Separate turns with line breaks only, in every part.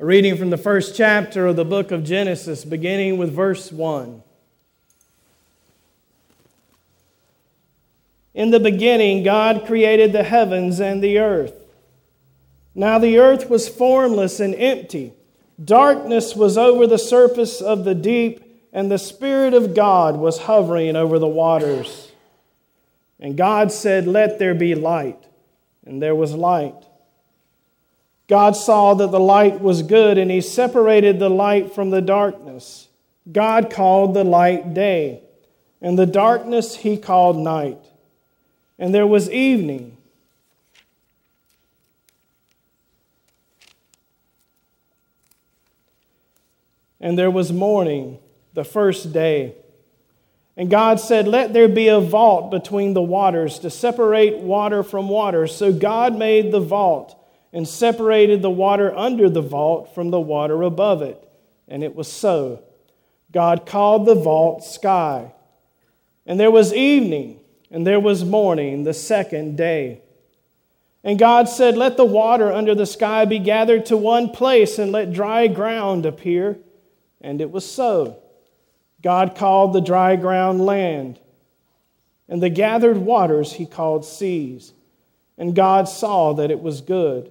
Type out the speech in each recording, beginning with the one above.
A reading from the first chapter of the book of Genesis, beginning with verse 1. In the beginning, God created the heavens and the earth. Now the earth was formless and empty. Darkness was over the surface of the deep, and the Spirit of God was hovering over the waters. And God said, Let there be light. And there was light. God saw that the light was good, and he separated the light from the darkness. God called the light day, and the darkness he called night. And there was evening. And there was morning, the first day. And God said, Let there be a vault between the waters to separate water from water. So God made the vault and separated the water under the vault from the water above it. And it was so. God called the vault sky. And there was evening, and there was morning, the second day. And God said, Let the water under the sky be gathered to one place, and let dry ground appear. And it was so. God called the dry ground land, and the gathered waters he called seas. And God saw that it was good.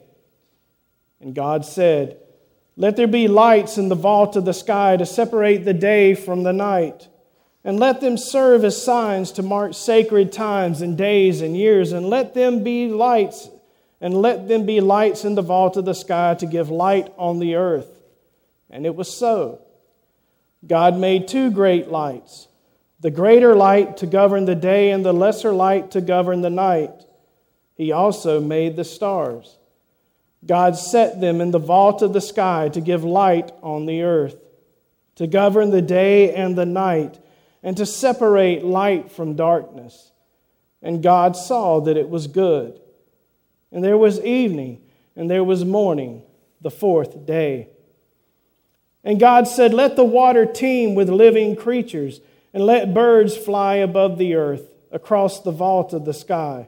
And God said, Let there be lights in the vault of the sky to separate the day from the night, and let them serve as signs to mark sacred times and days and years, and let them be lights, and let them be lights in the vault of the sky to give light on the earth. And it was so. God made two great lights the greater light to govern the day, and the lesser light to govern the night. He also made the stars. God set them in the vault of the sky to give light on the earth, to govern the day and the night, and to separate light from darkness. And God saw that it was good. And there was evening, and there was morning, the fourth day. And God said, Let the water teem with living creatures, and let birds fly above the earth across the vault of the sky.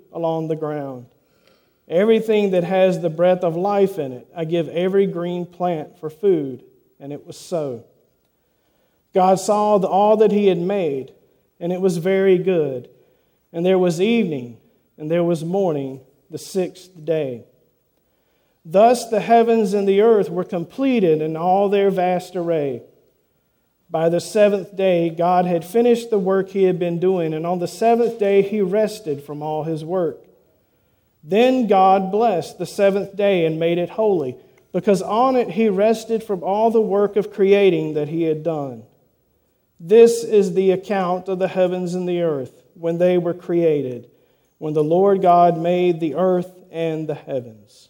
along the ground. Everything that has the breath of life in it, I give every green plant for food. And it was so. God saw all that he had made, and it was very good. And there was evening, and there was morning, the sixth day. Thus the heavens and the earth were completed in all their vast array. By the seventh day, God had finished the work he had been doing, and on the seventh day, he rested from all his work. Then God blessed the seventh day and made it holy, because on it he rested from all the work of creating that he had done. This is the account of the heavens and the earth when they were created, when the Lord God made the earth and the heavens.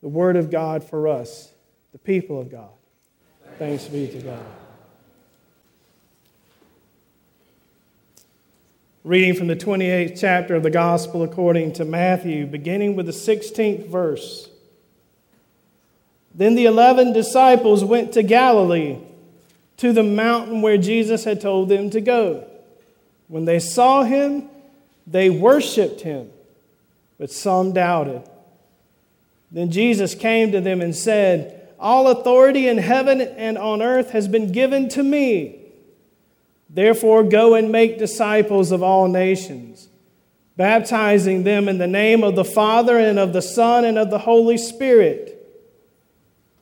The word of God for us, the people of God. Thanks be to God. Reading from the 28th chapter of the Gospel according to Matthew, beginning with the 16th verse. Then the eleven disciples went to Galilee to the mountain where Jesus had told them to go. When they saw him, they worshiped him, but some doubted. Then Jesus came to them and said, All authority in heaven and on earth has been given to me. Therefore, go and make disciples of all nations, baptizing them in the name of the Father and of the Son and of the Holy Spirit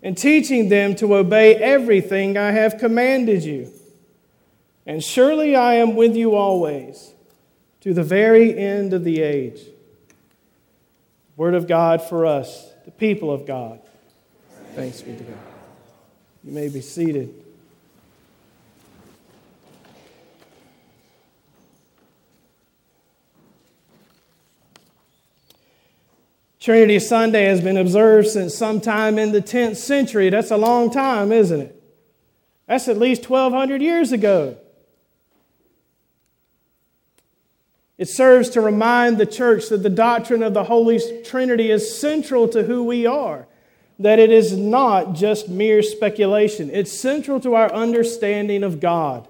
and teaching them to obey everything I have commanded you. And surely I am with you always to the very end of the age. Word of God for us, the people of God. Thanks be to God. You may be seated. Trinity Sunday has been observed since sometime in the 10th century. That's a long time, isn't it? That's at least 1,200 years ago. It serves to remind the church that the doctrine of the Holy Trinity is central to who we are, that it is not just mere speculation. It's central to our understanding of God.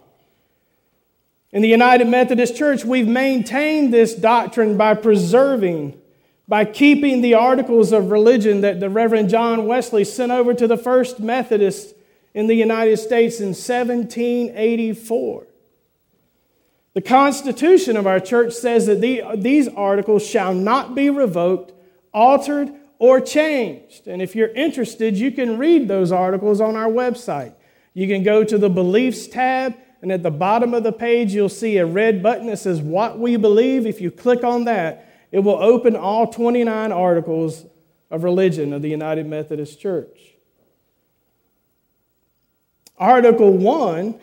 In the United Methodist Church, we've maintained this doctrine by preserving by keeping the articles of religion that the Reverend John Wesley sent over to the first Methodists in the United States in 1784. The Constitution of our church says that the, these articles shall not be revoked, altered, or changed. And if you're interested, you can read those articles on our website. You can go to the Beliefs tab, and at the bottom of the page, you'll see a red button that says What We Believe. If you click on that, it will open all 29 articles of religion of the United Methodist Church. Article 1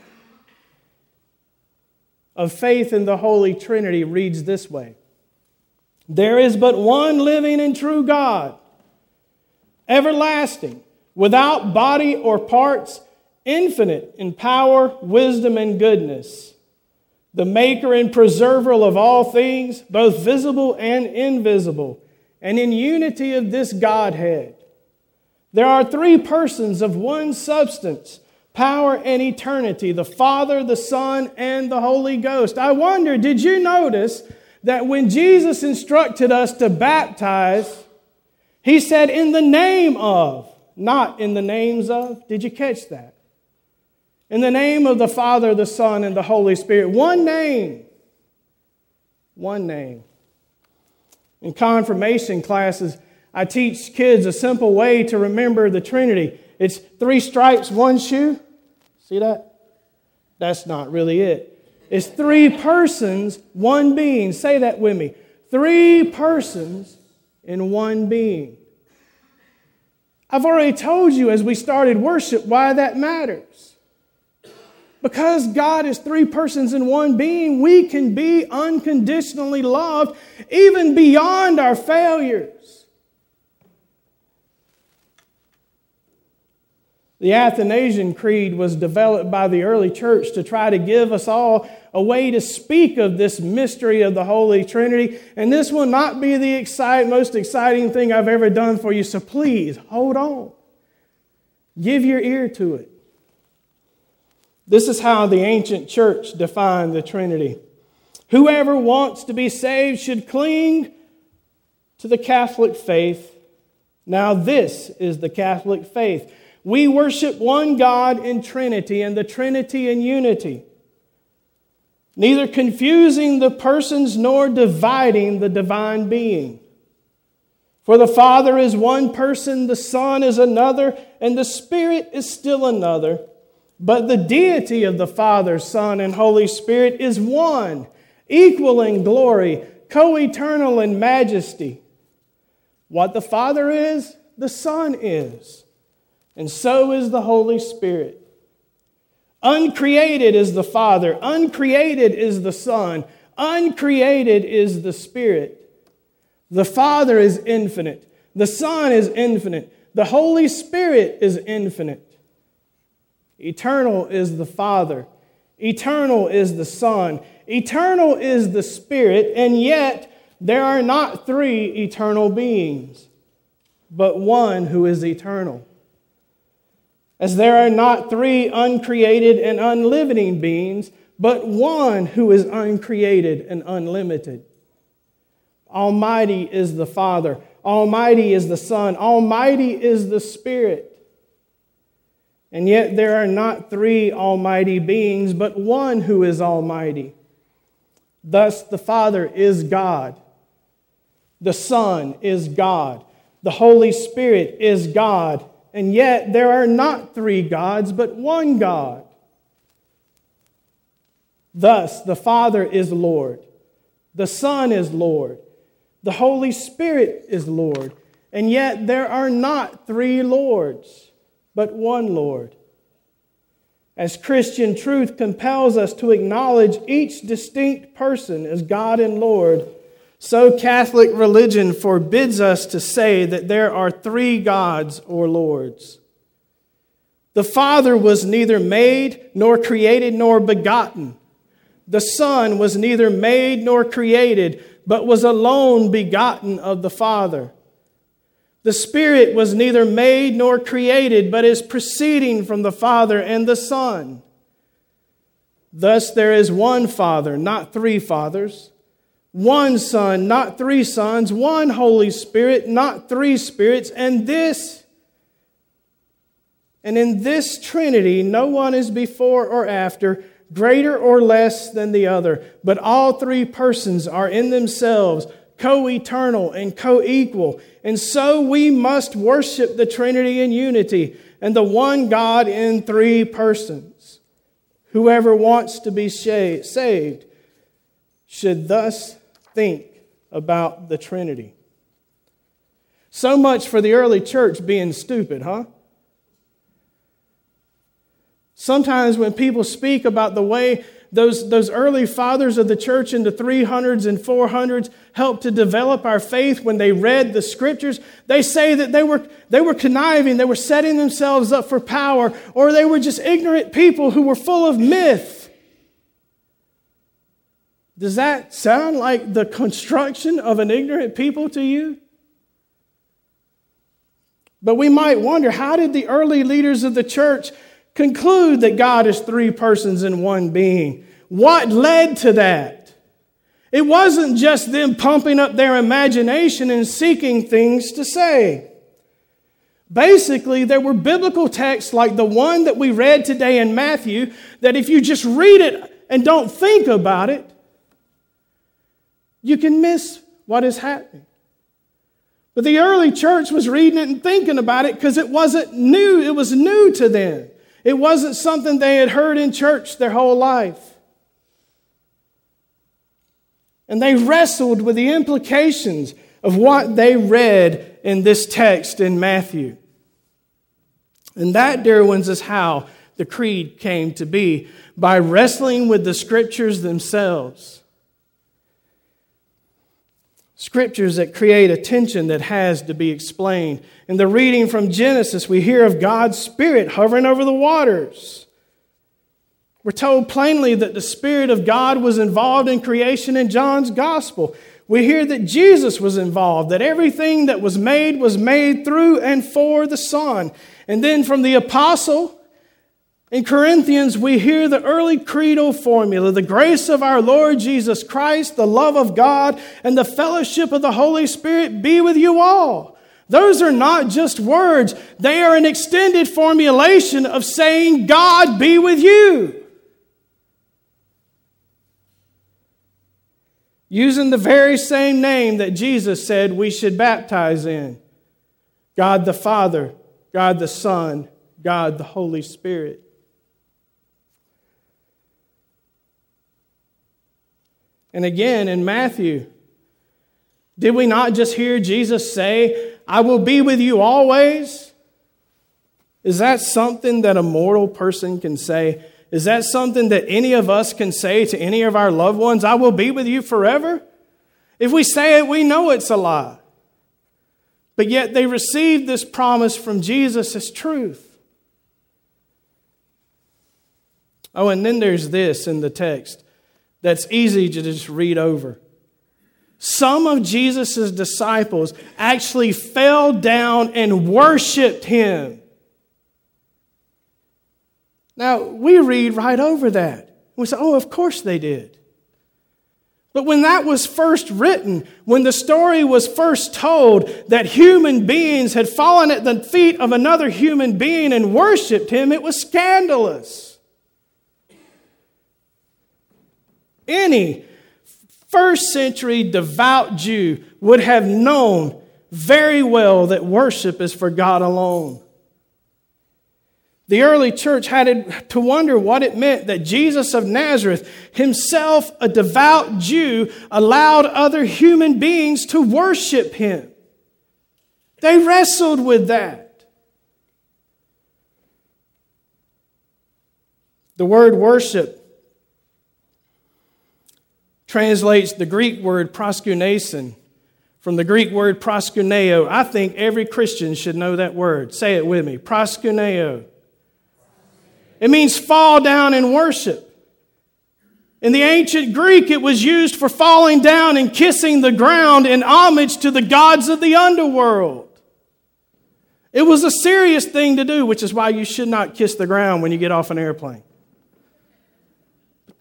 of faith in the Holy Trinity reads this way There is but one living and true God, everlasting, without body or parts, infinite in power, wisdom, and goodness the maker and preserver of all things, both visible and invisible, and in unity of this Godhead. There are three persons of one substance, power and eternity the Father, the Son, and the Holy Ghost. I wonder, did you notice that when Jesus instructed us to baptize, he said, in the name of, not in the names of? Did you catch that? In the name of the Father, the Son, and the Holy Spirit. One name. One name. In confirmation classes, I teach kids a simple way to remember the Trinity. It's three stripes, one shoe. See that? That's not really it. It's three persons, one being. Say that with me. Three persons in one being. I've already told you as we started worship why that matters. Because God is three persons in one being, we can be unconditionally loved even beyond our failures. The Athanasian Creed was developed by the early church to try to give us all a way to speak of this mystery of the Holy Trinity. And this will not be the excite, most exciting thing I've ever done for you, so please hold on. Give your ear to it. This is how the ancient church defined the Trinity. Whoever wants to be saved should cling to the Catholic faith. Now, this is the Catholic faith. We worship one God in Trinity and the Trinity in unity, neither confusing the persons nor dividing the divine being. For the Father is one person, the Son is another, and the Spirit is still another. But the deity of the Father, Son, and Holy Spirit is one, equal in glory, co eternal in majesty. What the Father is, the Son is, and so is the Holy Spirit. Uncreated is the Father, uncreated is the Son, uncreated is the Spirit. The Father is infinite. The Son is infinite. The Holy Spirit is infinite. Eternal is the Father. Eternal is the Son. Eternal is the Spirit. And yet, there are not three eternal beings, but one who is eternal. As there are not three uncreated and unliving beings, but one who is uncreated and unlimited. Almighty is the Father. Almighty is the Son. Almighty is the Spirit. And yet there are not three almighty beings, but one who is almighty. Thus, the Father is God. The Son is God. The Holy Spirit is God. And yet there are not three gods, but one God. Thus, the Father is Lord. The Son is Lord. The Holy Spirit is Lord. And yet there are not three Lords, but one Lord. As Christian truth compels us to acknowledge each distinct person as God and Lord, so Catholic religion forbids us to say that there are three gods or lords. The Father was neither made, nor created, nor begotten. The Son was neither made nor created, but was alone begotten of the Father. The Spirit was neither made nor created, but is proceeding from the Father and the Son. Thus, there is one Father, not three fathers, one Son, not three sons, one Holy Spirit, not three spirits, and this, and in this Trinity, no one is before or after greater or less than the other, but all three persons are in themselves co eternal and co equal. And so we must worship the Trinity in unity and the one God in three persons. Whoever wants to be saved should thus think about the Trinity. So much for the early church being stupid, huh? Sometimes when people speak about the way those, those early fathers of the church in the 300s and 400s helped to develop our faith when they read the scriptures, they say that they were, they were conniving, they were setting themselves up for power, or they were just ignorant people who were full of myth. Does that sound like the construction of an ignorant people to you? But we might wonder how did the early leaders of the church conclude that God is three persons in one being. What led to that? It wasn't just them pumping up their imagination and seeking things to say. Basically, there were biblical texts like the one that we read today in Matthew that if you just read it and don't think about it, you can miss what is happening. But the early church was reading it and thinking about it because it wasn't new, it was new to them. It wasn't something they had heard in church their whole life. And they wrestled with the implications of what they read in this text in Matthew. And that, dear ones, is how the creed came to be by wrestling with the scriptures themselves scriptures that create a tension that has to be explained. In the reading from Genesis, we hear of God's Spirit hovering over the waters. We're told plainly that the Spirit of God was involved in creation in John's Gospel. We hear that Jesus was involved, that everything that was made was made through and for the Son. And then from the Apostle, in Corinthians, we hear the early credo formula the grace of our Lord Jesus Christ, the love of God, and the fellowship of the Holy Spirit be with you all. Those are not just words, they are an extended formulation of saying, God be with you. Using the very same name that Jesus said we should baptize in God the Father, God the Son, God the Holy Spirit. And again in Matthew, did we not just hear Jesus say, I will be with you always? Is that something that a mortal person can say? Is that something that any of us can say to any of our loved ones? I will be with you forever? If we say it, we know it's a lie. But yet they received this promise from Jesus as truth. Oh, and then there's this in the text that's easy to just read over. Some of Jesus' disciples actually fell down and worshiped him. Now, we read right over that. We say, oh, of course they did. But when that was first written, when the story was first told that human beings had fallen at the feet of another human being and worshiped him, it was scandalous. Any first century devout Jew would have known very well that worship is for God alone. The early church had to wonder what it meant that Jesus of Nazareth, himself a devout Jew, allowed other human beings to worship him. They wrestled with that. The word worship translates the Greek word proskunesin from the Greek word proskuneo. I think every Christian should know that word. Say it with me proskuneo. It means fall down and worship. In the ancient Greek, it was used for falling down and kissing the ground in homage to the gods of the underworld. It was a serious thing to do, which is why you should not kiss the ground when you get off an airplane.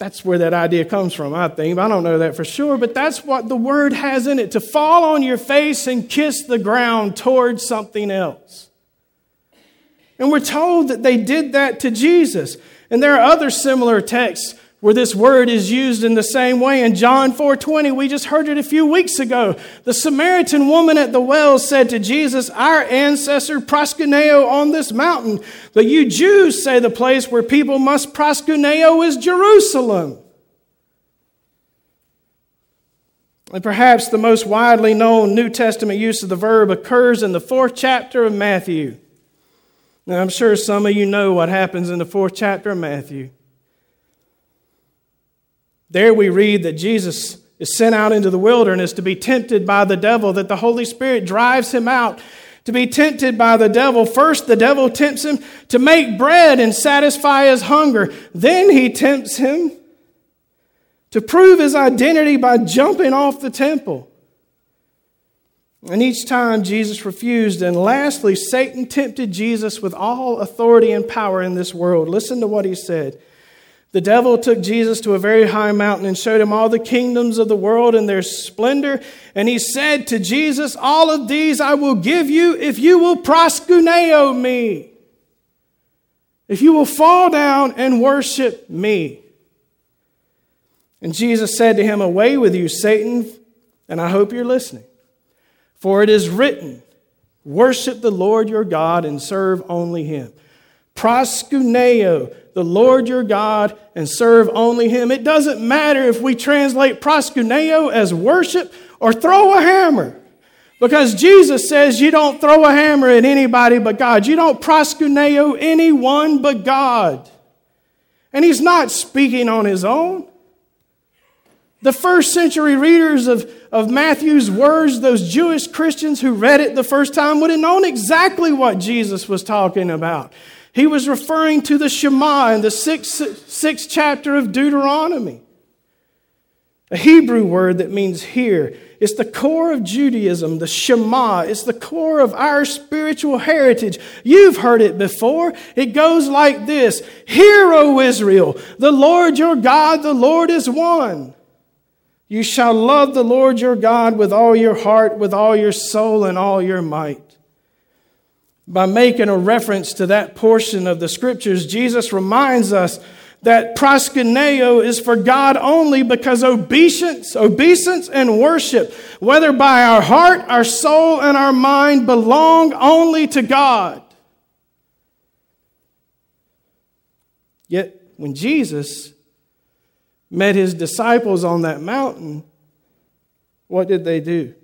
That's where that idea comes from, I think. I don't know that for sure, but that's what the word has in it to fall on your face and kiss the ground towards something else. And we're told that they did that to Jesus. And there are other similar texts where this word is used in the same way. In John 4:20, we just heard it a few weeks ago. The Samaritan woman at the well said to Jesus, "Our ancestor proskuneo on this mountain, but you Jews say the place where people must proskuneo is Jerusalem." And perhaps the most widely known New Testament use of the verb occurs in the fourth chapter of Matthew. Now, I'm sure some of you know what happens in the fourth chapter of Matthew. There we read that Jesus is sent out into the wilderness to be tempted by the devil, that the Holy Spirit drives him out to be tempted by the devil. First, the devil tempts him to make bread and satisfy his hunger. Then he tempts him to prove his identity by jumping off the temple. And each time Jesus refused. And lastly, Satan tempted Jesus with all authority and power in this world. Listen to what he said. The devil took Jesus to a very high mountain and showed him all the kingdoms of the world and their splendor. And he said to Jesus, All of these I will give you if you will proskuneo me. If you will fall down and worship me. And Jesus said to him, Away with you, Satan. And I hope you're listening. For it is written, Worship the Lord your God and serve only him. Proskuneo, the Lord your God, and serve only him. It doesn't matter if we translate proskuneo as worship or throw a hammer. Because Jesus says you don't throw a hammer at anybody but God. You don't proskuneo anyone but God. And he's not speaking on his own. The first century readers of, of Matthew's words, those Jewish Christians who read it the first time, would have known exactly what Jesus was talking about. He was referring to the Shema in the sixth, sixth chapter of Deuteronomy. A Hebrew word that means hear. It's the core of Judaism, the Shema. It's the core of our spiritual heritage. You've heard it before. It goes like this Hear, O Israel, the Lord your God, the Lord is one. You shall love the Lord your God with all your heart, with all your soul, and all your might. By making a reference to that portion of the scriptures, Jesus reminds us that proskuneo is for God only because obeisance, obeisance and worship, whether by our heart, our soul, and our mind, belong only to God. Yet, when Jesus met his disciples on that mountain, what did they do?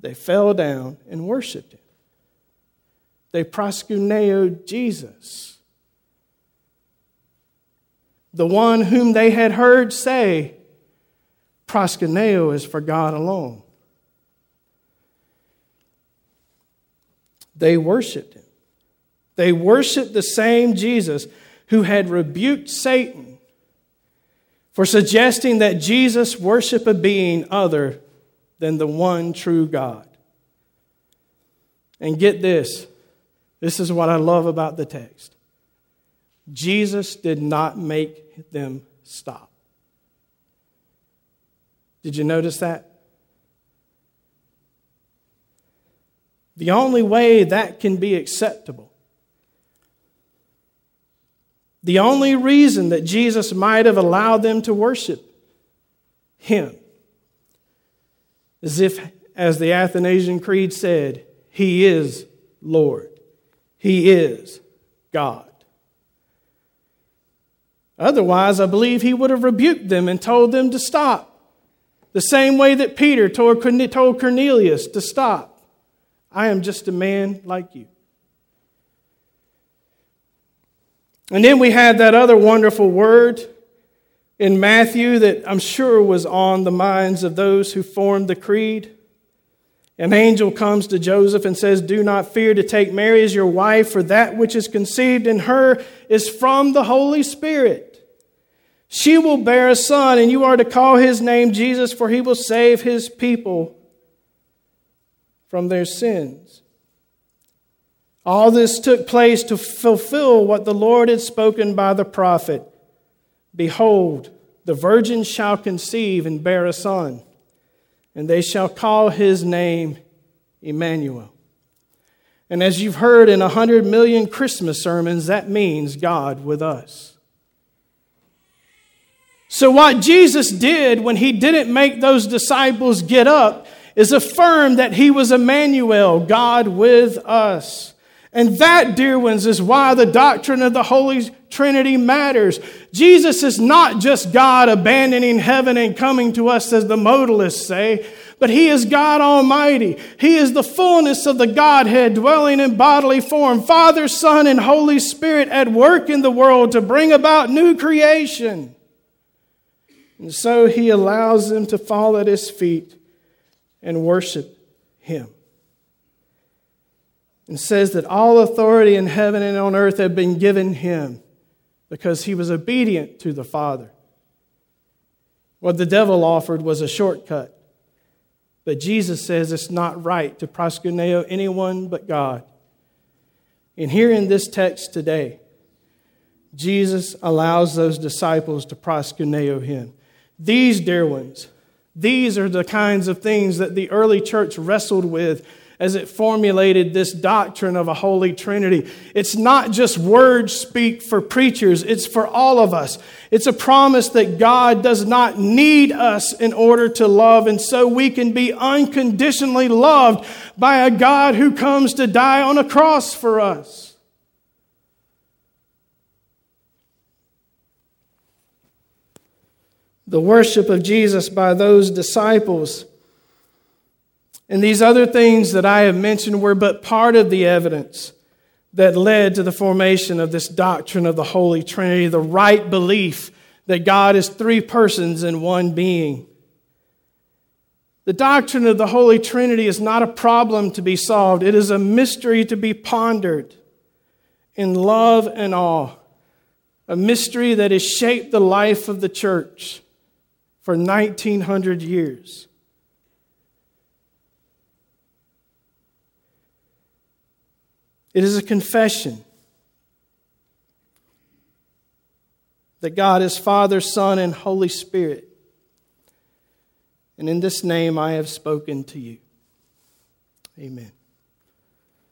They fell down and worshiped him. They proskuneoed Jesus the one whom they had heard say, proskuneo is for God alone. They worshiped him. They worshiped the same Jesus who had rebuked Satan for suggesting that Jesus worship a being other than the one true God. And get this this is what I love about the text. Jesus did not make them stop. Did you notice that? The only way that can be acceptable, the only reason that Jesus might have allowed them to worship Him is if, as the Athanasian Creed said, He is Lord, He is God. Otherwise, I believe he would have rebuked them and told them to stop. The same way that Peter told Cornelius to stop. I am just a man like you. And then we had that other wonderful word in Matthew that I'm sure was on the minds of those who formed the creed. An angel comes to Joseph and says, Do not fear to take Mary as your wife, for that which is conceived in her is from the Holy Spirit. She will bear a son, and you are to call his name Jesus, for he will save his people from their sins. All this took place to fulfill what the Lord had spoken by the prophet Behold, the virgin shall conceive and bear a son, and they shall call his name Emmanuel. And as you've heard in a hundred million Christmas sermons, that means God with us. So, what Jesus did when he didn't make those disciples get up is affirm that he was Emmanuel, God with us. And that, dear ones, is why the doctrine of the Holy Trinity matters. Jesus is not just God abandoning heaven and coming to us, as the modalists say, but He is God Almighty. He is the fullness of the Godhead dwelling in bodily form, Father, Son, and Holy Spirit at work in the world to bring about new creation. And so he allows them to fall at his feet and worship him. And says that all authority in heaven and on earth had been given him because he was obedient to the Father. What the devil offered was a shortcut. But Jesus says it's not right to proskuneo anyone but God. And here in this text today, Jesus allows those disciples to proskuneo him. These, dear ones, these are the kinds of things that the early church wrestled with as it formulated this doctrine of a Holy Trinity. It's not just words speak for preachers, it's for all of us. It's a promise that God does not need us in order to love, and so we can be unconditionally loved by a God who comes to die on a cross for us. the worship of Jesus by those disciples. And these other things that I have mentioned were but part of the evidence that led to the formation of this doctrine of the Holy Trinity, the right belief that God is three persons in one being. The doctrine of the Holy Trinity is not a problem to be solved, it is a mystery to be pondered in love and awe, a mystery that has shaped the life of the church for 1900 years. It is a confession that God is Father, Son, and Holy Spirit. And in this name I have spoken to you. Amen.